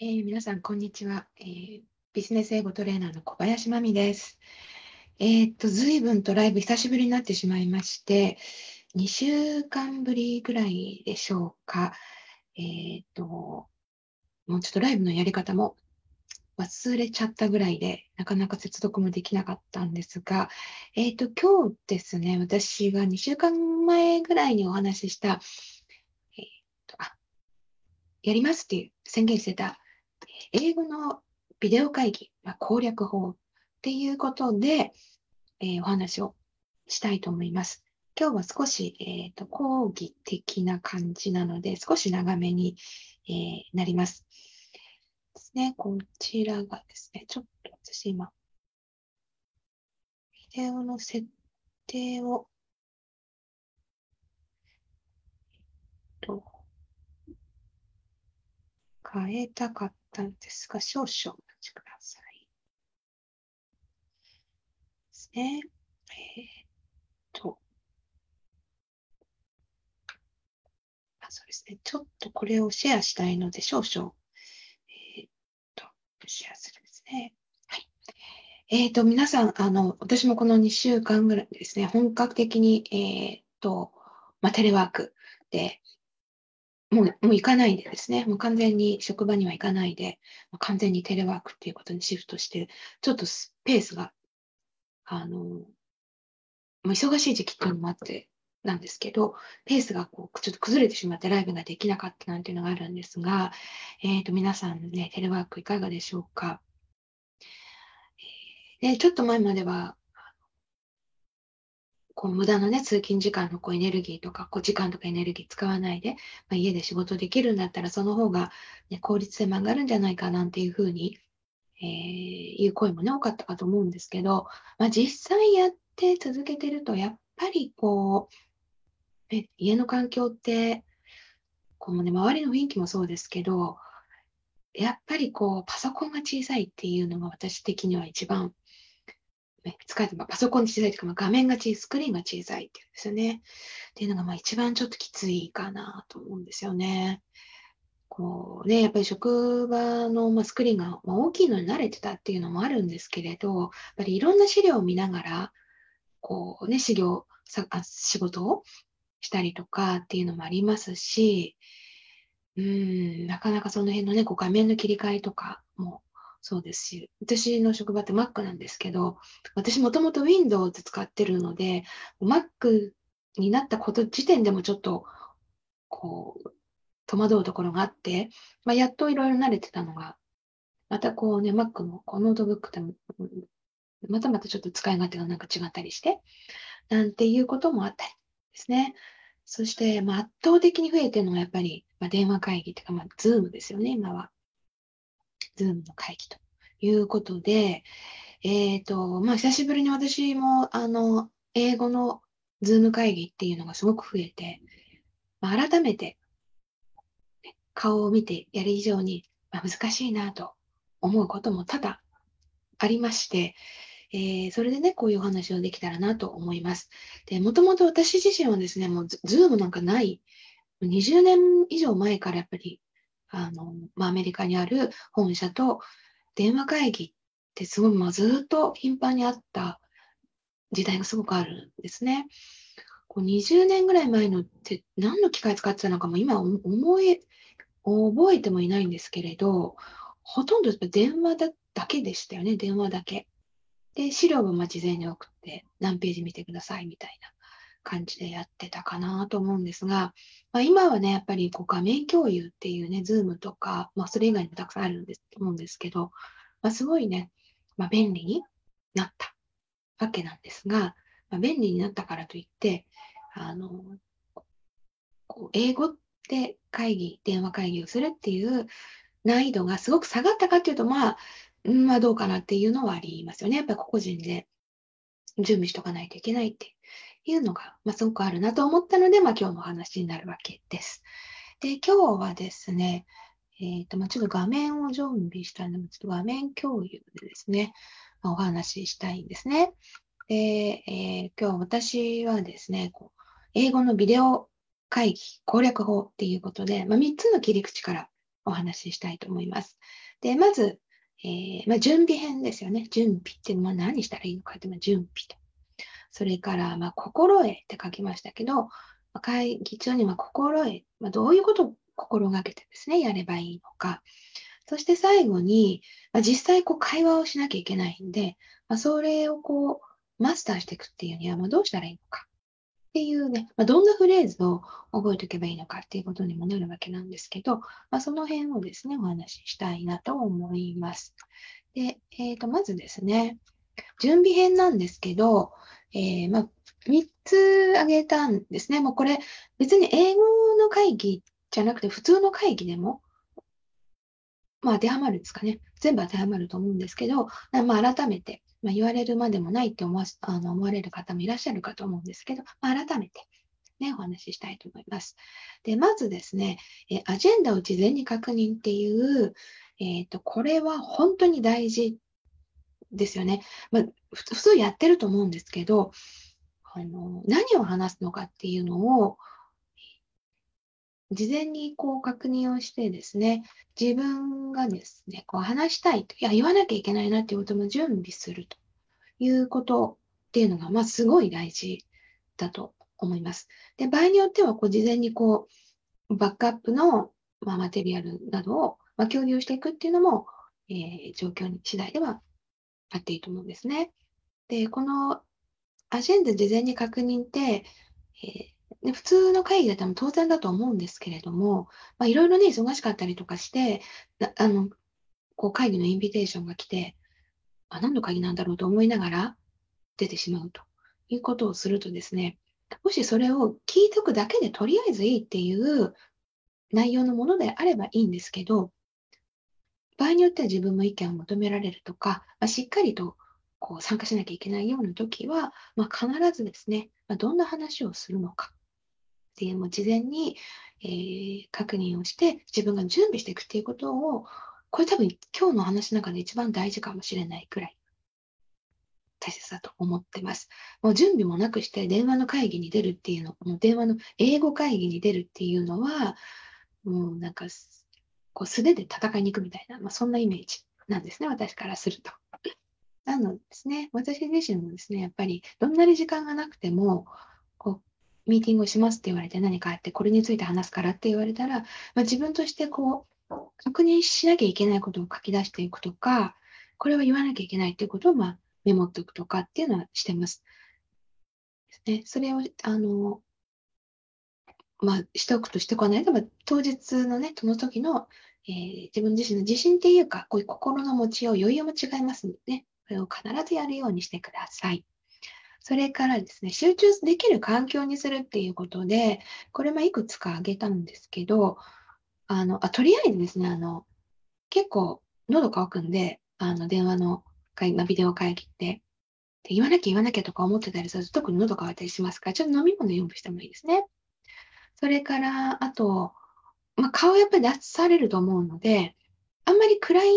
えー皆さん、こんにちは、えービジネス英語トレーナーの小林真美です。えーっと、ずいぶんとライブ久しぶりになってしまいまして、2週間ぶりぐらいでしょうか。えっと、もうちょっとライブのやり方も忘れちゃったぐらいで、なかなか接続もできなかったんですが、えっと、今日ですね、私が2週間前ぐらいにお話しした、えっと、あ、やりますっていう宣言してた、英語のビデオ会議、まあ攻略法っていうことで、えーお話をしたいと思います。今日は少し、えーと講義的な感じなので、少し長めに、えーなります。ですね、こちらがですね、ちょっと私今、ビデオの設定を、えっと変えたかったんですが、少々お待ちください。ですね。えーっと。あ、そうですね。ちょっとこれをシェアしたいので、少々、えーっと、シェアするんですね。はい。えーっと、皆さん、あの、私もこの2週間ぐらいですね、本格的に、えーっと、まあ、テレワークで、もう、もう行かないでですね、もう完全に職場には行かないで、も完全にテレワークっていうことにシフトして、ちょっとスペースが、あの、もう忙しい時期っていうのもあってなんですけど、ペースがこうちょっと崩れてしまってライブができなかったなんていうのがあるんですが、えっ、と、皆さんね、テレワークいかがでしょうか？えーで、ちょっと前までは、こう無駄なね、通勤時間のこうエネルギーとか、こう時間とかエネルギー使わないで、まあ、家で仕事できるんだったら、その方が、ね、効率性も上がるんじゃないかなんていうふうに、えーいう声もね、多かったかと思うんですけど、まあ、実際やって続けてると、やっぱりこう、ね、家の環境って、こうね、周りの雰囲気もそうですけど、やっぱりこう、パソコンが小さいっていうのが私的には一番、ね、使えて、パソコン小さいというか、まあ画面が小さい、スクリーンが小さいっていうんですよね。っていうのが、まあ一番ちょっときついかなと思うんですよね。こうね、やっぱり職場の、まあ、スクリーンが、まあ、大きいのに慣れてたっていうのもあるんですけれど、やっぱりいろんな資料を見ながら、こうね、修行、さあ仕事をしたりとかっていうのもありますし、うん、なかなかその辺のね、こう画面の切り替えとかもそうですし、私の職場って Mac なんですけど、私もともと Windows 使ってるので、Mac になったこと時点でもちょっと、こう、戸惑うところがあって、まあ、やっといろいろ慣れてたのが、またこうね、Mac のこうノートブックでも、またまたちょっと使い勝手がなんか違ったりして、なんていうこともあったりですね。そして、まあ、圧倒的に増えてるのがやっぱり、まあ、電話会議というか、まあ、Zoom ですよね、今は。Zoom の会議ということで、えっ、と、まあ、久しぶりに私も、あの、英語の Zoom 会議っていうのがすごく増えて、まあ、改めて、顔を見てやる以上に、まあ、難しいなと思うことも多々ありまして、えーそれでね、こういうお話をできたらなと思います。で、もともと私自身はですね、もうズ、ズームなんかない、20年以上前からやっぱり、あの、まあ、アメリカにある本社と電話会議ってすごい、まあ、ずっと頻繁にあった時代がすごくあるんですね。こう20年ぐらい前のって何の機械使ってたのかも今思い、覚えてもいないんですけれど、ほとんど電話だだけでしたよね、電話だけ。で、資料もま事前に送って何ページ見てくださいみたいな感じでやってたかなと思うんですが、まあ、今はね、やっぱりこう画面共有っていうね、ズームとか、まあ、それ以外にもたくさんあるんですと思うんですけど、まあ、すごいね、まあ、便利になったわけなんですが、まあ、便利になったからといって、あの、こう英語で会議、電話会議をするっていう難易度がすごく下がったかっていうと、まあ、まあどうかなっていうのはありますよね。やっぱり個々人で準備しとかないといけないっていうのが、まあ、すごくあるなと思ったので、まあ、今日のお話になるわけです。で、今日はですね、えっ、と、まあ、ちょっと画面を準備したので、ちょっと画面共有でですね、まお話ししたいんですね。で、えー今日私はですね、こう英語のビデオ会議攻略法っていうことで、まあ、3つの切り口からお話ししたいと思います。で、まず、えー、まあ、準備編ですよね。準備っていうのは何したらいいのかっていうのは準備と。それから、まあ、心得って書きましたけど、会議中には心得、まあ、どういうことを心がけてですね、やればいいのか。そして最後に、まあ、実際こう会話をしなきゃいけないんで、まあ、それをこうマスターしていくっていうには、まあ、どうしたらいいのかっていうね、ま、どんなフレーズを覚えておけばいいのかっていうことにもなるわけなんですけど、まあ、その辺をですね、お話ししたいなと思います。で、えー、とまずですね、準備編なんですけど、えー、まあ、3つ挙げたんですね。もうこれ、別に英語の会議じゃなくて、普通の会議でも、まあ、当てはまるんですかね。全部当てはまると思うんですけど、まあ、改めて、まあ、言われるまでもないって思わあの思われる方もいらっしゃるかと思うんですけど、まあ、改めて、ね、お話ししたいと思います。で、まずですね、えアジェンダを事前に確認っていう、えっ、ー、と、これは本当に大事ですよね。まあ、普通やってると思うんですけど、あの何を話すのかっていうのを、事前にこう確認をしてですね、自分がですね、こう話したいと、いや、言わなきゃいけないなっていうことも準備するということっていうのが、まあ、すごい大事だと思います。で、場合によっては、こう、事前にこう、バックアップの、まあ、マテリアルなどを、まあ、共有していくっていうのも、えー、状況に次第ではあっていいと思うんですね。で、このアジェンダ事前に確認って、えー、普通の会議だったら当然だと思うんですけれども、いろいろね、忙しかったりとかして、あの、こう会議のインビテーションが来て、あ、何の会議なんだろうと思いながら出てしまうということをするとですね、もしそれを聞いておくだけでとりあえずいいっていう内容のものであればいいんですけど、場合によっては自分も意見を求められるとか、まあ、しっかりとこう参加しなきゃいけないような時は、まあ、必ずですね、まあ、どんな話をするのかっていうのを事前に、えー、確認をして自分が準備していくっていうことをこれ多分今日の話の中で一番大事かもしれないくらい大切だと思ってます。もう準備もなくして電話の会議に出るっていうの、もう電話の英語会議に出るっていうのは、もうなんかこう素手で戦いに行くみたいな、まあ、そんなイメージなんですね、私からすると。なのですね、私自身もですね、やっぱりどんなに時間がなくても、こう、ミーティングをしますって言われて何かあって、これについて話すからって言われたら、まあ、自分としてこう、確認しなきゃいけないことを書き出していくとか、これは言わなきゃいけないっていうことを、まあ、メモっておくとかっていうのはしてます。ですね、それを、あの、まあ、しておくとしてこない？と、当日のね、その時の、えー、自分自身の自信っていうか、こういう心の持ちよう、余裕も違いますのでね、これを必ずやるようにしてください。それからですね、集中できる環境にするっていうことで、これもいくつか挙げたんですけど、あの、あとりあえずですね、あの、結構喉乾くんで、あの、電話の会、まあ、ビデオ会議って、で言わなきゃ言わなきゃとか思ってたりすると、特に喉乾いたりしますから、ちょっと飲み物用意してもいいですね。それから、あと、まあ、顔やっぱり出されると思うので、あんまり暗い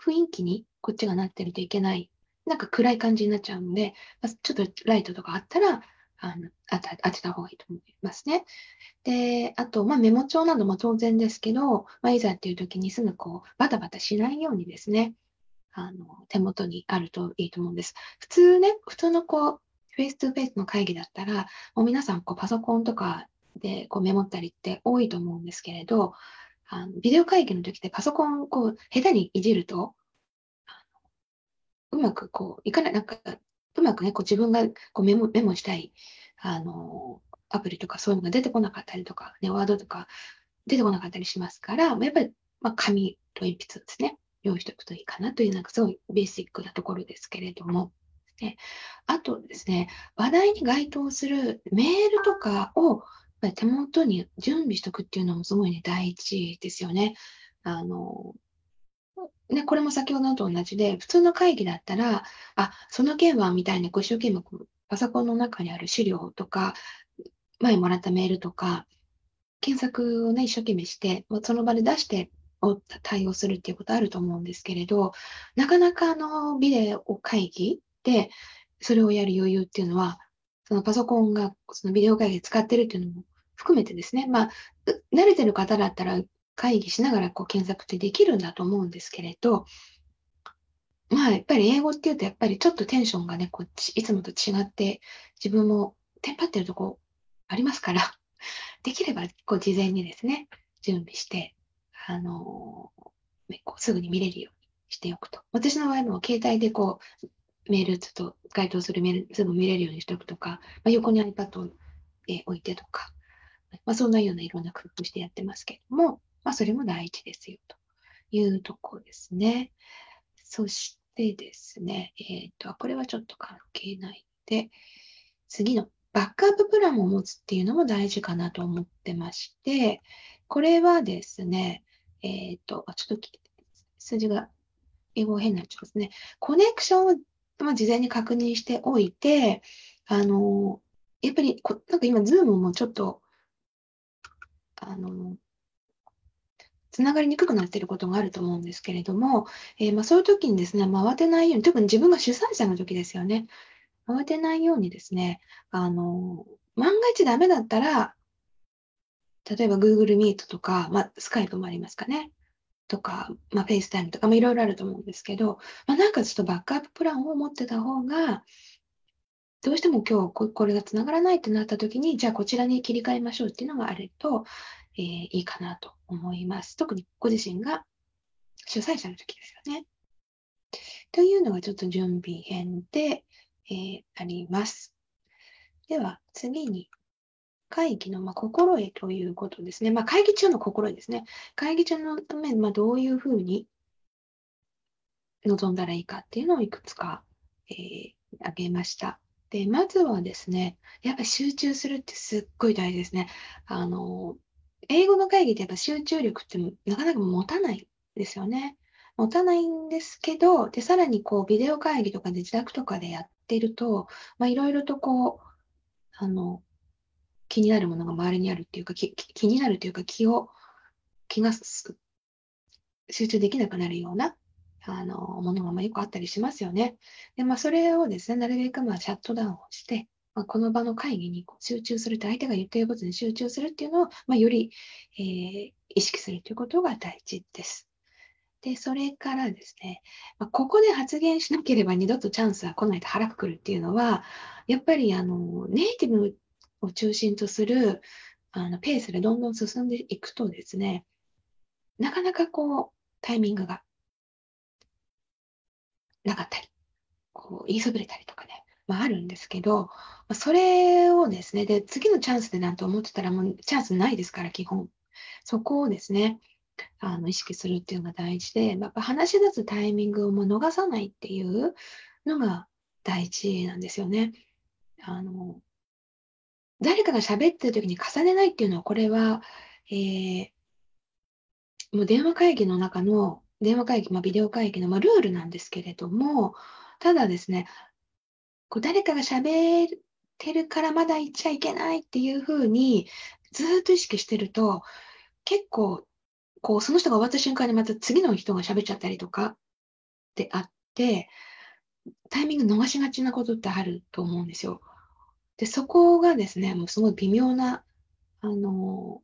雰囲気にこっちがなってるといけない。なんか暗い感じになっちゃうので、まあ、ちょっとライトとかあったら、あの当てた方がいいと思いますね。で、あと、まあ、メモ帳なども当然ですけど、まあ、いざっていう時にすぐこう、バタバタしないようにですね、あの、手元にあるといいと思うんです。普通ね、普通のこう、フェイス2フェイスの会議だったら、もう皆さんこうパソコンとかでこうメモったりって多いと思うんですけれど、あのビデオ会議の時ってパソコンをこう下手にいじると、うまくこう、いかない、なんか、うまくね、こう自分がこうメモメモしたい、あの、アプリとかそういうのが出てこなかったりとか、ね、ワードとか出てこなかったりしますから、やっぱり、まあ、紙と鉛筆ですね、用意しておくといいかなという、なんかすごいベーシックなところですけれども、ね、あとですね、話題に該当するメールとかを手元に準備しておくっていうのもすごいね、大事ですよね。あの、ね、これも先ほどと同じで、普通の会議だったら、あ、その件はみたいに、こう一生懸命パソコンの中にある資料とか、前もらったメールとか、検索をね、一生懸命して、その場で出して対応するっていうことあると思うんですけれど、なかなかあのビデオ会議でそれをやる余裕っていうのは、そのパソコンがそのビデオ会議で使ってるっていうのも含めてですね、まあ、慣れてる方だったら会議しながらこう検索ってできるんだと思うんですけれど、まあ、やっぱり英語っていうと、やっぱりちょっとテンションがね、こういつもと違って、自分もテンパってるとこありますから、できればこう事前にですね、準備して、あのね、こうすぐに見れるようにしておくと。私の場合も携帯でこうメールちょっと該当するメールすぐ見れるようにしておくとか、まあ、横に iPad を置いてとか、まあ、そんなようないろんな工夫してやってますけれども、まあ、それも大事ですよというところですね。そしてですね、えっ、ー、と、これはちょっと関係ないで、次のバックアッププランを持つっていうのも大事かなと思ってまして、これはですね、えっ、ー、と、ちょっと数字が英語変になっちゃいますね。コネクションをまあ、事前に確認しておいて、あの、やっぱりこ、なんか今、ズームもちょっと、あの、つながりにくくなっていることがあると思うんですけれども、えー、まあ、そういう時にですね、まあ、慌てないように、特に自分が主催者の時ですよね。慌てないようにですね、あの、万が一ダメだったら、例えば Google Meet とか、まあ、Skype もありますかね。とか、まあ、 FaceTime とか、まあ、いろいろあると思うんですけど、まあ、なんかちょっとバックアッププランを持ってた方が、どうしても今日これがつながらないってなった時に、じゃあこちらに切り替えましょうっていうのがあると、えー、いいかなと思います。特にご自身が主催者の時ですよね。というのがちょっと準備編で、えー、あります。では次に会議のま心得ということですね。まあ、会議中の心得ですね。会議中のため、まあ、どういうふうに臨んだらいいかっていうのをいくつか、えー、挙げました。で、まずはですね、やっぱ集中するってすっごい大事ですね。あの、英語の会議ってやっぱ集中力ってなかなか持たないですよね。持たないんですけど、で、さらにこう、ビデオ会議とかで自宅とかでやってると、ま、いろいろとこう、あの、気になるものが周りにあるっていうか、気気になるというか、気を、気が集中できなくなるような、あの、ものがまあよくあったりしますよね。で、まあ、それをですね、なるべくまあシャットダウンをして、まあ、この場の会議に集中するって、相手が言っていることに集中するっていうのを、まあ、より、えー、意識するということが大事です。で、それからですね、まあ、ここで発言しなければ二度とチャンスは来ないと腹くくるっていうのは、やっぱりあのネイティブを中心とするあのペースでどんどん進んでいくとですね、なかなかこう、タイミングがなかったり、こう言いそびれたりとかね、まあ、あるんですけど、それをですね、で、次のチャンスでなんて思ってたら、もうチャンスないですから、基本。そこをですね、あの意識するっていうのが大事で、やっぱ話し出すタイミングをもう逃さないっていうのが大事なんですよね。あの誰かが喋ってる時に重ねないっていうのは、これは、えー、もう電話会議の中の、電話会議、まあ、ビデオ会議の、まあ、ルールなんですけれども、ただですね、こう誰かが喋ってるからまだ言っちゃいけないっていうふうに、ずっと意識してると、結構、こう、その人が終わった瞬間にまた次の人が喋っちゃったりとかってあって、タイミング逃しがちなことってあると思うんですよ。で、そこがですね、もうすごい微妙な、あの、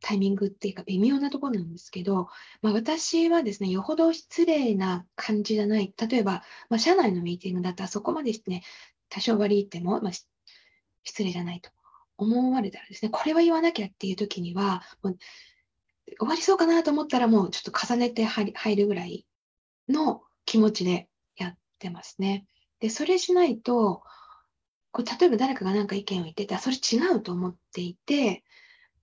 タイミングっていうか微妙なところなんですけど、まあ、私はですね、よほど失礼な感じじゃない。例えば、まあ、社内のミーティングだったらそこまでですね、多少割り入っても、まあ、失礼じゃないと思われたらですね、これは言わなきゃっていう時には、もう終わりそうかなと思ったらもうちょっと重ねて入るぐらいの気持ちでやってますね。で、それしないと、こう例えば誰かが何か意見を言ってたら、それ違うと思っていて、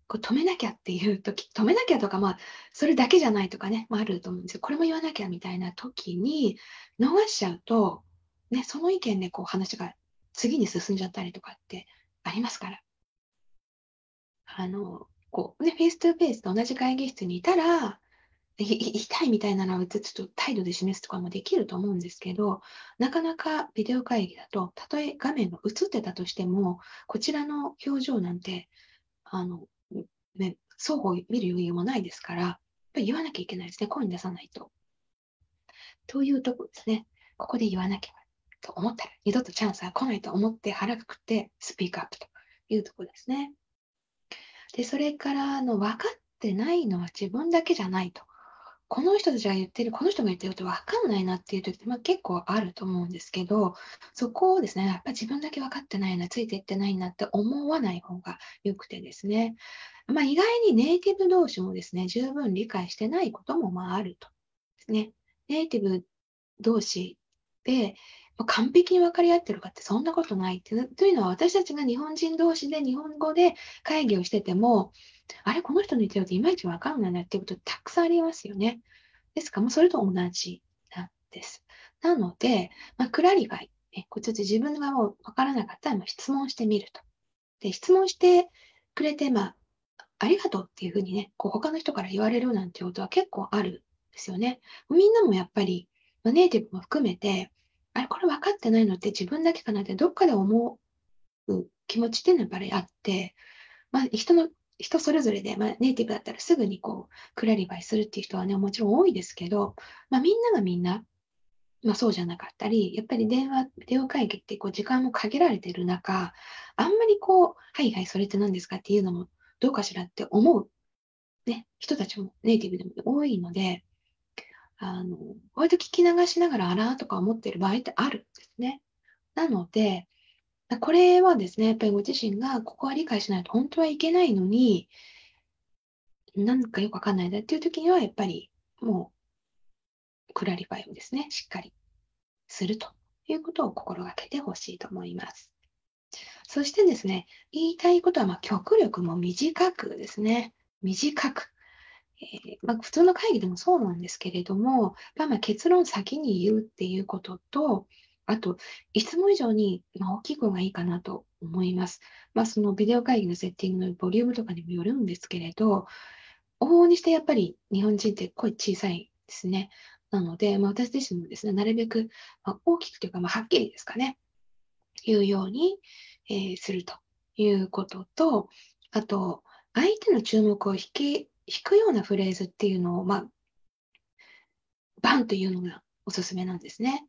こう止めなきゃっていう時、止めなきゃとか、まあ、それだけじゃないとかね、まあ、あると思うんですよ。これも言わなきゃみたいな時に、逃しちゃうと、ね、その意見でこう話が次に進んじゃったりとかってありますから。あの、こうね、 face to face と同じ会議室にいたら、言いたいみたいなのはちょっと態度で示すとかもできると思うんですけど、なかなかビデオ会議だと、たとえ画面が映ってたとしても、こちらの表情なんて、あの、ね、双方見る余裕もないですから、やっぱり言わなきゃいけないですね。声に出さないと。というとこですね。ここで言わなきゃと思ったら、二度とチャンスは来ないと思って腹くくってスピークアップというとこですね。で、それからの分かってないのは自分だけじゃないと。この人たちが言ってる、この人が言ってること分かんないなっていう時って、まあ、結構あると思うんですけど、そこをですね、やっぱ自分だけ分かってないな、ついていってないなって思わない方がよくてですね、まあ、意外にネイティブ同士もですね、十分理解してないこともまああるとですね。ネイティブ同士で、完璧に分かり合ってるかってそんなことないっていうのは私たちが日本人同士で日本語で会議をしててもあれこの人の言ってることいまいち分かんないなっていうことたくさんありますよね。ですからそれと同じなんです。なので、まあ、 clarify、ね、こっち自分がもう分からなかったら質問してみると。で質問してくれて、まあ、ありがとうっていうふうにね、こう他の人から言われるなんてことは結構あるんですよね。みんなもやっぱり、まあ、ネイティブも含めて、あれ、これ分かってないのって自分だけかなってどっかで思う気持ちっていうのはやっぱりあって、まあ、人の人それぞれで、まあ、ネイティブだったらすぐにこう clarify するっていう人はね、もちろん多いですけど、まあ、みんながみんな、まあ、そうじゃなかったり、やっぱり電話、電話会議ってこう時間も限られている中、あんまりこう、はいはい、それって何ですかっていうのもどうかしらって思う、ね、人たちもネイティブでも多いので、あの、割と聞き流しながらあらとか思ってる場合ってあるんですね。なので、これはですね、やっぱりご自身がここは理解しないと本当はいけないのに、なんかよくわかんないなっていう時には、やっぱりもう、 clarify をですね、しっかりするということを心がけてほしいと思います。そしてですね、言いたいことは、ま極力も短くですね、短く。えー、まあ、普通の会議でもそうなんですけれども、まあ、ま結論先に言うっていうことと、あと、いつも以上に大きい声がいいかなと思います。まあ、そのビデオ会議のセッティングのボリュームとかにもよるんですけれど、往々にしてやっぱり日本人って声小さいですね。なので、まあ、私自身もですね、なるべく、ま大きくというか、まあ、はっきりですかね、言うように、えー、するということと、あと、相手の注目を引き引くようなフレーズっていうのを、まあ、バンというのがおすすめなんですね。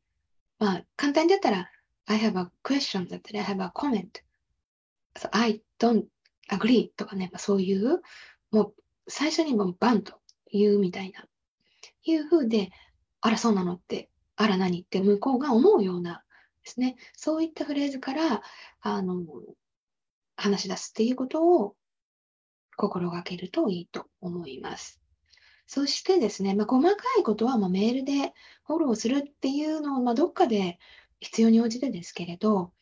まあ、簡単だったら、I have a question だったり、I have a comment. So, I don't agree とかね、まあ、そういう、もう最初にもバンと言うみたいな、いうふうで、あら、そうなのって、あら、何って向こうが思うようなですね、そういったフレーズから、あの、話し出すっていうことを心がけるといいと思います。そしてですね、まあ、細かいことはまメールでフォローするっていうのを、まどっかで必要に応じてですけれど、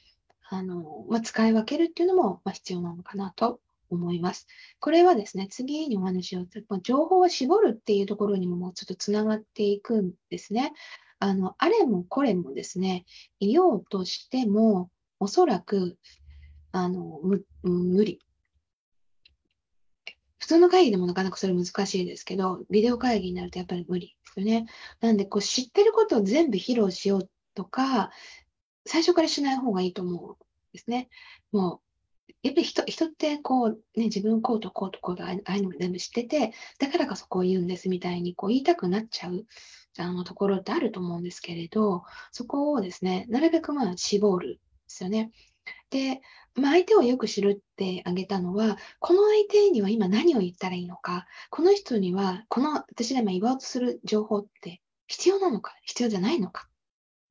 あのまあ、使い分けるっていうのもま必要なのかなと思います。これはですね、次にお話を、情報を絞るっていうところにももうちょっとつながっていくんですね。あの、あれもこれもですね、言おうとしても、おそらく、あの、無理。普通の会議でもなかなかそれ難しいですけど、ビデオ会議になるとやっぱり無理ですよね。なんで、こう知ってることを全部披露しようとか、最初からしない方がいいと思うんですね。もう、やっぱり人人ってこう、ね、自分こうとこうとこうとああいうのも全部知ってて、だからこそこう言うんですみたいにこう言いたくなっちゃうあのところってあると思うんですけれど、そこをですね、なるべくまあ絞るですよね。で、まあ、相手をよく知るってあげたのは、この相手には今何を言ったらいいのか、この人には、この私が今言おうとする情報って必要なのか、必要じゃないのか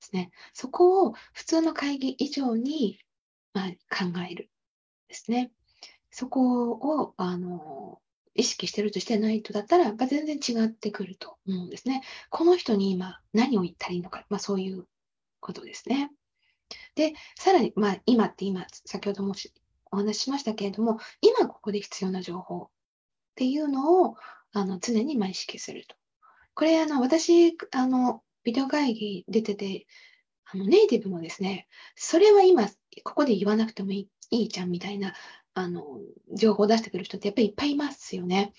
ですね。そこを普通の会議以上に、まあ、考えるですね。そこをあの意識してるとしてないとだったら、全然違ってくると思うんですね。この人に今何を言ったらいいのか、まあ、そういうことですね。で、さらに、まあ、今って今、先ほどもお話ししましたけれども、今ここで必要な情報っていうのをあの常に意識すると。これ、あの私あの、ビデオ会議出てて、あのネイティブもですね、それは今、ここで言わなくてもいいいいじゃんみたいなあの情報を出してくる人ってやっぱりいっぱいいますよね。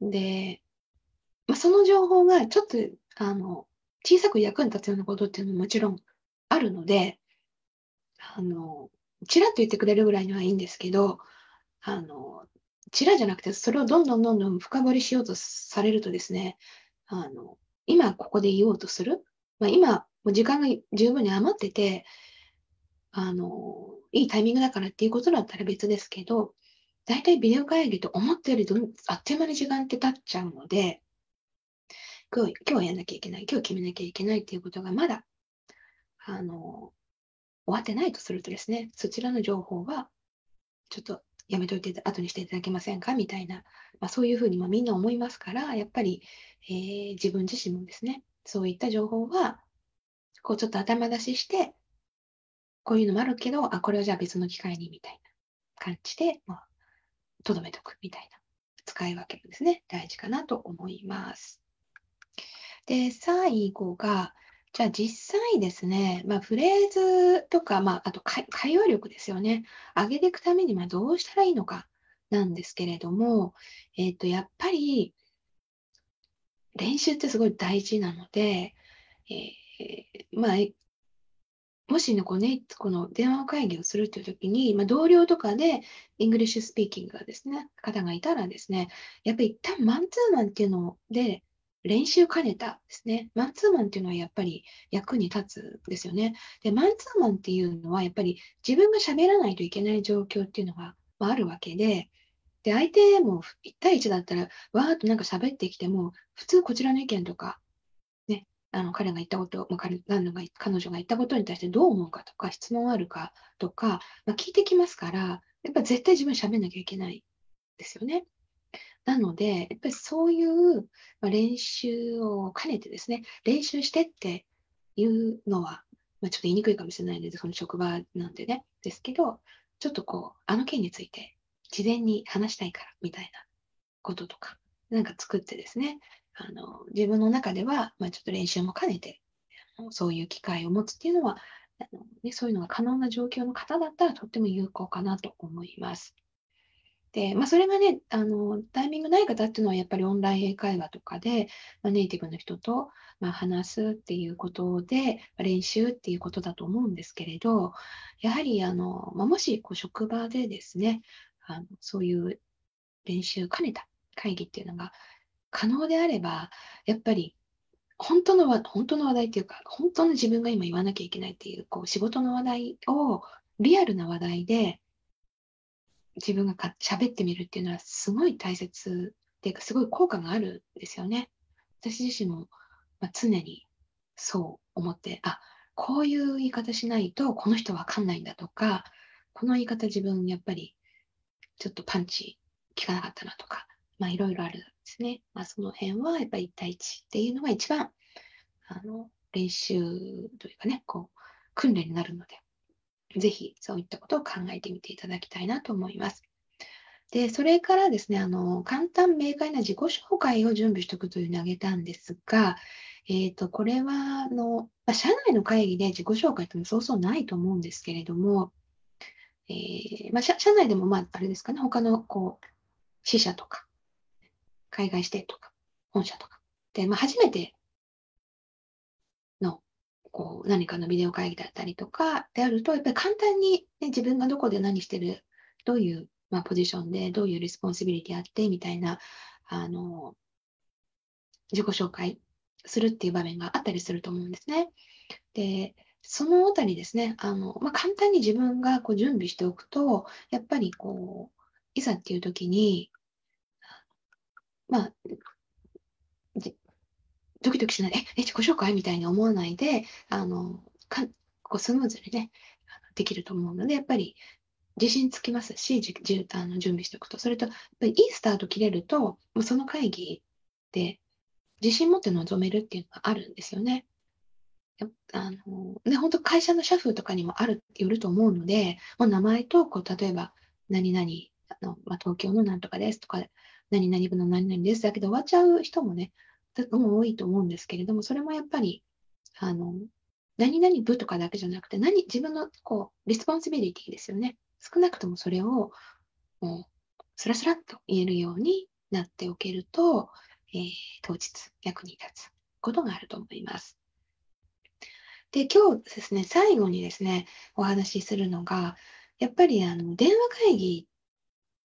で、まあ、その情報がちょっとあの小さく役に立つようなことっていうのももちろんあるので、あの、ちらっと言ってくれるぐらいにはいいんですけど、あの、ちらじゃなくて、それをどんどんどんどん深掘りしようとされるとですね、あの、今ここで言おうとする、まあ、今、もう時間が十分に余ってて、あの、いいタイミングだからっていうことだったら別ですけど、大体ビデオ会議と思ったよりどあっという間に時間って経っちゃうので、今日今日やんなきゃいけない、今日決めなきゃいけないっていうことがまだ、あの、終わってないとするとですね、そちらの情報は、ちょっとやめといて、後にしていただけませんか？みたいな、まあ、そういうふうにまみんな思いますから、やっぱり、えー、自分自身もですね、そういった情報は、こうちょっと頭出しして、こういうのもあるけど、あ、これはじゃあ別の機会にみたいな感じで、まあ、とどめとくみたいな使い分けもですね、大事かなと思います。で、最後が、じゃあ実際ですね、まあ、フレーズとか、まあ、あと会話力ですよね、上げていくためにまどうしたらいいのかなんですけれども、え、ー、と、やっぱり練習ってすごい大事なので、えー、まあ、もしね、こね、この電話会議をするというときに、まあ、同僚とかで、 English speaking がですね、方がいたらですね、やっぱり一旦マンツーマンっていうので、練習兼ねたですね。マンツーマンっていうのはやっぱり役に立つですよね。で、マンツーマンっていうのはやっぱり自分が喋らないといけない状況っていうのがあるわけで、で、相手も1対1だったら、わーっとなんか喋ってきても、普通こちらの意見とか、ね、あの彼が言ったこと、まあ、彼彼女が彼女が言ったことに対してどう思うかとか、質問あるかとか、まあ、聞いてきますから、やっぱ絶対自分喋んなきゃいけないですよね。なので、やっぱりそういう練習を兼ねてですね、練習してっていうのは、まあ、ちょっと言いにくいかもしれないので、その職場なんでね、ですけど、ちょっとこう、あの件について事前に話したいからみたいなこととか、なんか作ってですね、あの自分の中では、まあ、ちょっと練習も兼ねて、そういう機会を持つっていうのは、あのね、そういうのが可能な状況の方だったらとっても有効かなと思います。で、まあ、それがね、あの、タイミングない方っていうのはやっぱりオンライン英会話とかで、まあ、ネイティブの人と、まあ、話すっていうことで、練習っていうことだと思うんですけれど、やはり、あの、ま、もしこう職場でですね、あのそういう練習兼ねた会議っていうのが可能であれば、やっぱり本当の本当の話題っていうか、本当の自分が今言わなきゃいけないっていう、こう仕事の話題をリアルな話題で自分がか喋ってみるっていうのはすごい大切っていうか、すごい効果があるんですよね。私自身も、まあ、常にそう思って、あ、こういう言い方しないとこの人わかんないんだとか、この言い方自分やっぱりちょっとパンチ効かなかったなとか、まあいろいろあるんですね。まあその辺はやっぱり1対1っていうのが一番あの練習というかね、こう訓練になるので、ぜひそういったことを考えてみていただきたいなと思います。で、それからですね、あの、簡単明快な自己紹介を準備しておくというのを挙げたんですが、えっ、ー、と、これは、あの、まあ、社内の会議で自己紹介ってそうそうないと思うんですけれども、えー、まあ、社内でも、まあ、あれですかね、他の、こう、支社とか、海外支店とか、本社とか、で、まあ、初めてこう何かのビデオ会議だったりとかであると、やっぱり簡単に、ね、自分がどこで何してる、どういう、まあ、ポジションで、どういう responsibility あってみたいな、あの、自己紹介するっていう場面があったりすると思うんですね。で、そのあたりですね、あのまあ、簡単に自分がこう準備しておくと、やっぱりこう、いざっていう時に、まあ、ドキドキしないで、え、自己紹介？みたいに思わないで、あの、かこうスムーズにね、できると思うので、やっぱり自信つきますし、じじあの準備しておくと。それと、やっぱりいいスタート切れると、もうその会議で自信持って臨めるっていうのがあるんですよね。あのね、本当会社の社風とかにもある、よると思うので、もう名前と、こう、例えば、何々、あのまあ、東京のなんとかですとか、何々部の何々ですだけで終わっちゃう人もね、も多いと思うんですけれども、それもやっぱり、あの、何々部とかだけじゃなくて、何、自分の、こう、 responsibility ですよね。少なくともそれを、もう、スラスラっと言えるようになっておけると、えー、当日役に立つことがあると思います。で、今日ですね、最後にですね、お話しするのが、やっぱりあの電話会議、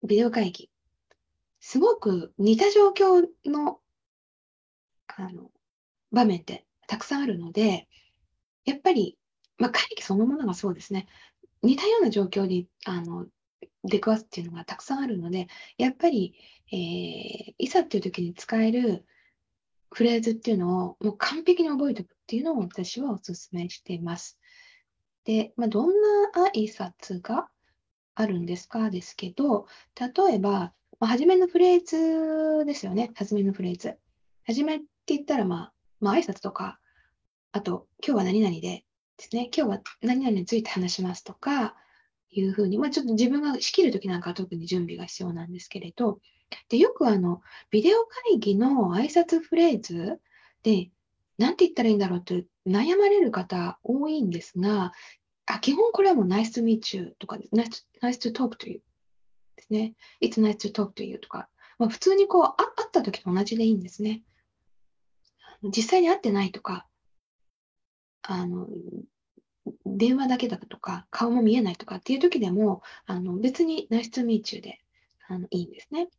ビデオ会議、すごく似た状況のあの場面ってたくさんあるので、やっぱり、まあ、会議そのものがそうですね、似たような状況にあの出くわすっていうのがたくさんあるので、やっぱり、えー、いざっていう時に使えるフレーズっていうのをもう完璧に覚えておくっていうのを私はお勧めしています。で、まあ、どんな挨拶があるんですかですけど、例えば、まあ、初めのフレーズですよね。初めのフレーズ。初めって言ったら、まあ、まあ、挨拶とか、あと、今日は何々でですね、今日は何々について話しますとか、いうふうに、まあ、ちょっと自分が仕切るときなんかは特に準備が必要なんですけれど、でよくあの、ビデオ会議の挨拶フレーズで、なんて言ったらいいんだろうって悩まれる方多いんですが、あ基本これはもう nice to meet you とか、nice, nice to talk to you ですね。It's nice to talk to you とか、まあ、普通にこう、あ会った時と同じでいいんですね。実際に会ってないとか、あの、電話だけだとか、顔も見えないとかっていう時でも、あの別にナイス to meet you であのいいんですね。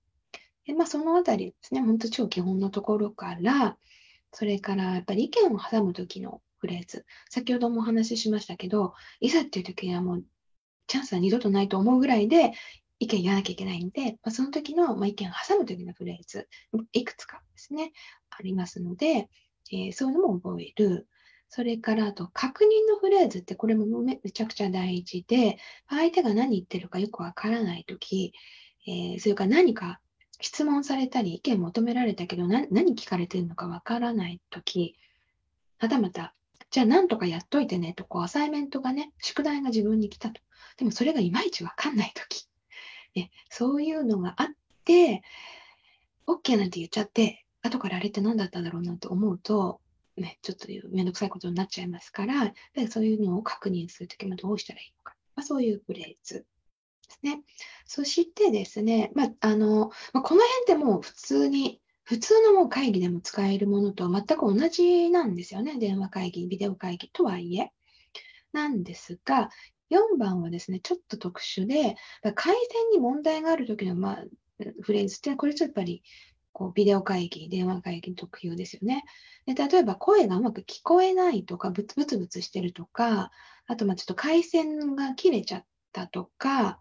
でまあ、そのあたりですね、本当超基本のところから、それからやっぱり意見を挟む時のフレーズ、先ほどもお話ししましたけど、いざっていう時にはもうチャンスは二度とないと思うぐらいで意見言わなきゃいけないんで、まあ、その時の、まあ、意見を挟む時のフレーズ、いくつかですね、ありますので、えー、そういうのも覚える。それからあと確認のフレーズってこれもめちゃくちゃ大事で、相手が何言ってるかよくわからないとき、えー、それから何か質問されたり意見求められたけど何聞かれてるのかわからないとき、はたまた、じゃあ何とかやっといてねと、こうアサイメントがね、宿題が自分に来たと。でもそれがいまいちわかんないとき、ね、そういうのがあって、OK なんて言っちゃって、後からあれって何だったんだろうなと思うと、ね、ちょっとめんどくさいことになっちゃいますから、でそういうのを確認するときはどうしたらいいのか。まあ、そういうフレーズですね。そしてですね、まあ、あの、まあ、この辺ってもう普通に、普通のもう会議でも使えるものと全く同じなんですよね。電話会議、ビデオ会議とはいえ。なんですが、4番はですね、ちょっと特殊で、回線に問題があるときの、まあ、フレーズって、これちょっとやっぱりこうビデオ会議、電話会議特有ですよね。で例えば声がうまく聞こえないとか、ブツブツブツしてるとか、あとまあちょっと回線が切れちゃったとか、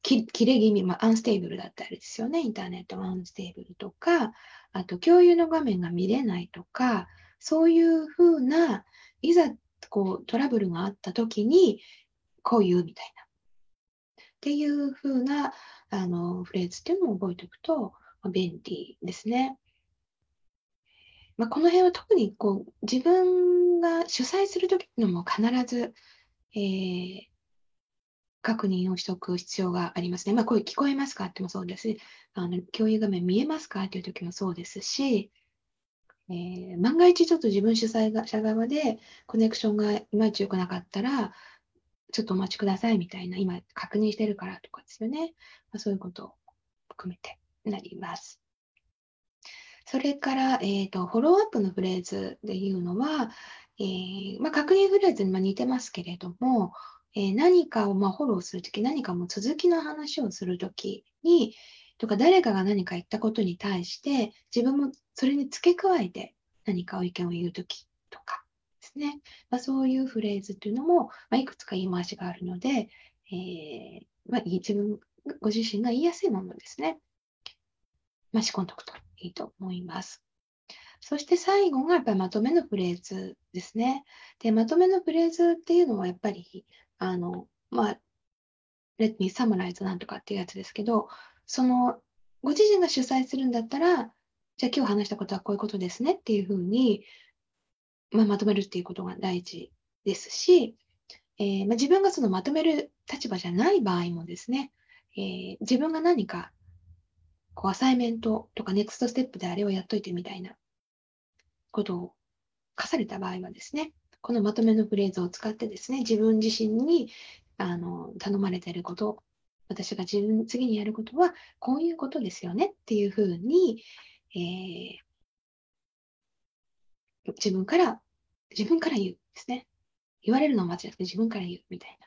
切れ気味、まあ、 unstable だったりですよね。インターネット unstable とか、あと共有の画面が見れないとか、そういうふうな、いざこうトラブルがあった時に、こう言うみたいな。っていうふうなあのフレーズっていうのを覚えておくと、便利ですね。まあ、この辺は特にこう自分が主催するときのも必ず、えー、確認をしておく必要がありますね。まあ、声聞こえますかってもそうですし、あの共有画面見えますかっていうときもそうですし、えー、万が一ちょっと自分主催者側でコネクションがいまいち良くなかったら、ちょっとお待ちくださいみたいな、今確認してるからとかですよね。まあ、そういうことを含めてなります。それから、えーと、フォローアップのフレーズでいうのは、えー、まあ、確認フレーズに似てますけれども、えー、何かをまフォローするとき、何かも続きの話をするときに、とか誰かが何か言ったことに対して、自分もそれに付け加えて何かを意見を言うときとかですね、まあ、そういうフレーズというのも、まあ、いくつか言い回しがあるので、えー、ま、自分ご自身が言いやすいものですね。まあ、仕込んでおくといいと思います。そして最後がやっぱりまとめのフレーズですね。で、まとめのフレーズっていうのはやっぱり、あの、まあ、Let me summarize なんとかっていうやつですけど、その、ご自身が主催するんだったら、じゃあ今日話したことはこういうことですねっていうふうに、まあ、まとめるっていうことが大事ですし、えー、まあ、自分がそのまとめる立場じゃない場合もですね、えー、自分が何かこうアサイメントとかネクストステップであれをやっといてみたいなことを課された場合はですね、このまとめのフレーズを使ってですね、自分自身にあの頼まれていること、私が自分次にやることはこういうことですよねっていうふうに、えー、自分から、自分から言うですね。言われるのは間違って自分から言うみたいな。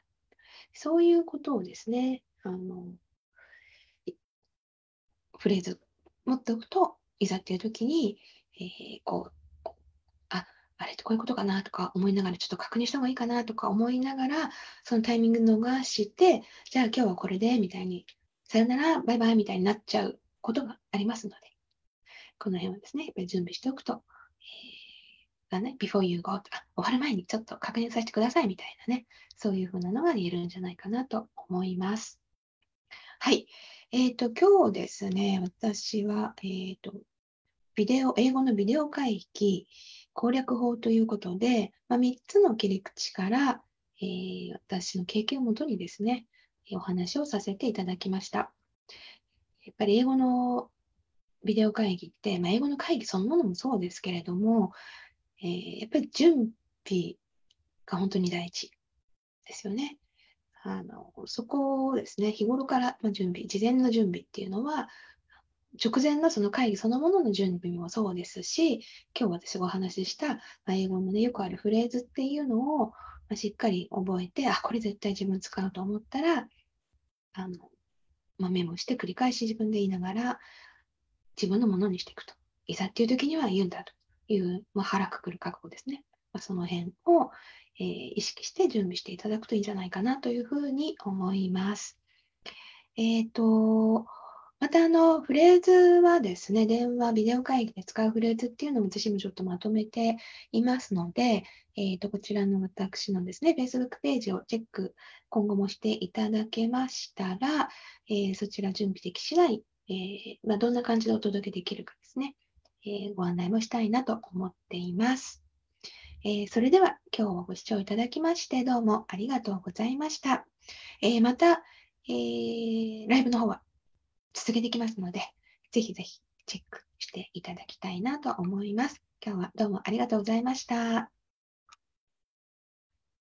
そういうことをですね、あのフレーズ持っておくと、いざっていう時に、えー、こう、あ、あれってこういうことかなとか思いながら、ちょっと確認した方がいいかなとか思いながら、そのタイミング逃して、じゃあ今日はこれで、みたいに、さよなら、バイバイみたいになっちゃうことがありますので、この辺はですね、やっぱり準備しておくと、えー、ね、before you go とか、終わる前にちょっと確認させてくださいみたいなね、そういうふうなのが言えるんじゃないかなと思います。はい。えっ、ー、と、今日ですね、私は、えっ、ー、と、ビデオ、英語のビデオ会議攻略法ということで、まあ、3つの切り口から、えー、私の経験をもとにですね、お話をさせていただきました。やっぱり英語のビデオ会議って、まあ、英語の会議そのものもそうですけれども、えー、やっぱり準備が本当に大事ですよね。あのそこをですね、日頃からの準備、事前の準備っていうのは、直前のその会議そのものの準備もそうですし、今日私がお話しした、ま、英語のね、よくあるフレーズっていうのを、ま、しっかり覚えて、あ、これ絶対自分使うと思ったら、あの、まあ、メモして繰り返し自分で言いながら、自分のものにしていくと。いざっていう時には言うんだという、まあ、腹くくる覚悟ですね。その辺を、えー、意識して準備していただくといいんじゃないかなというふうに思います。えっ、ー、と、またあのフレーズはですね、電話、ビデオ会議で使うフレーズっていうのも私もちょっとまとめていますので、えー、とこちらの私のですね、Facebook ページをチェック、今後もしていただけましたら、えー、そちら準備でき次第、えー、まあ、どんな感じでお届けできるかですね、えご案内もしたいなと思っています。えそれでは今日はご視聴いただきましてどうもありがとうございました。えまた、えーライブの方は続けていきますので、ぜひぜひチェックしていただきたいなと思います。今日はどうもありがとうございました。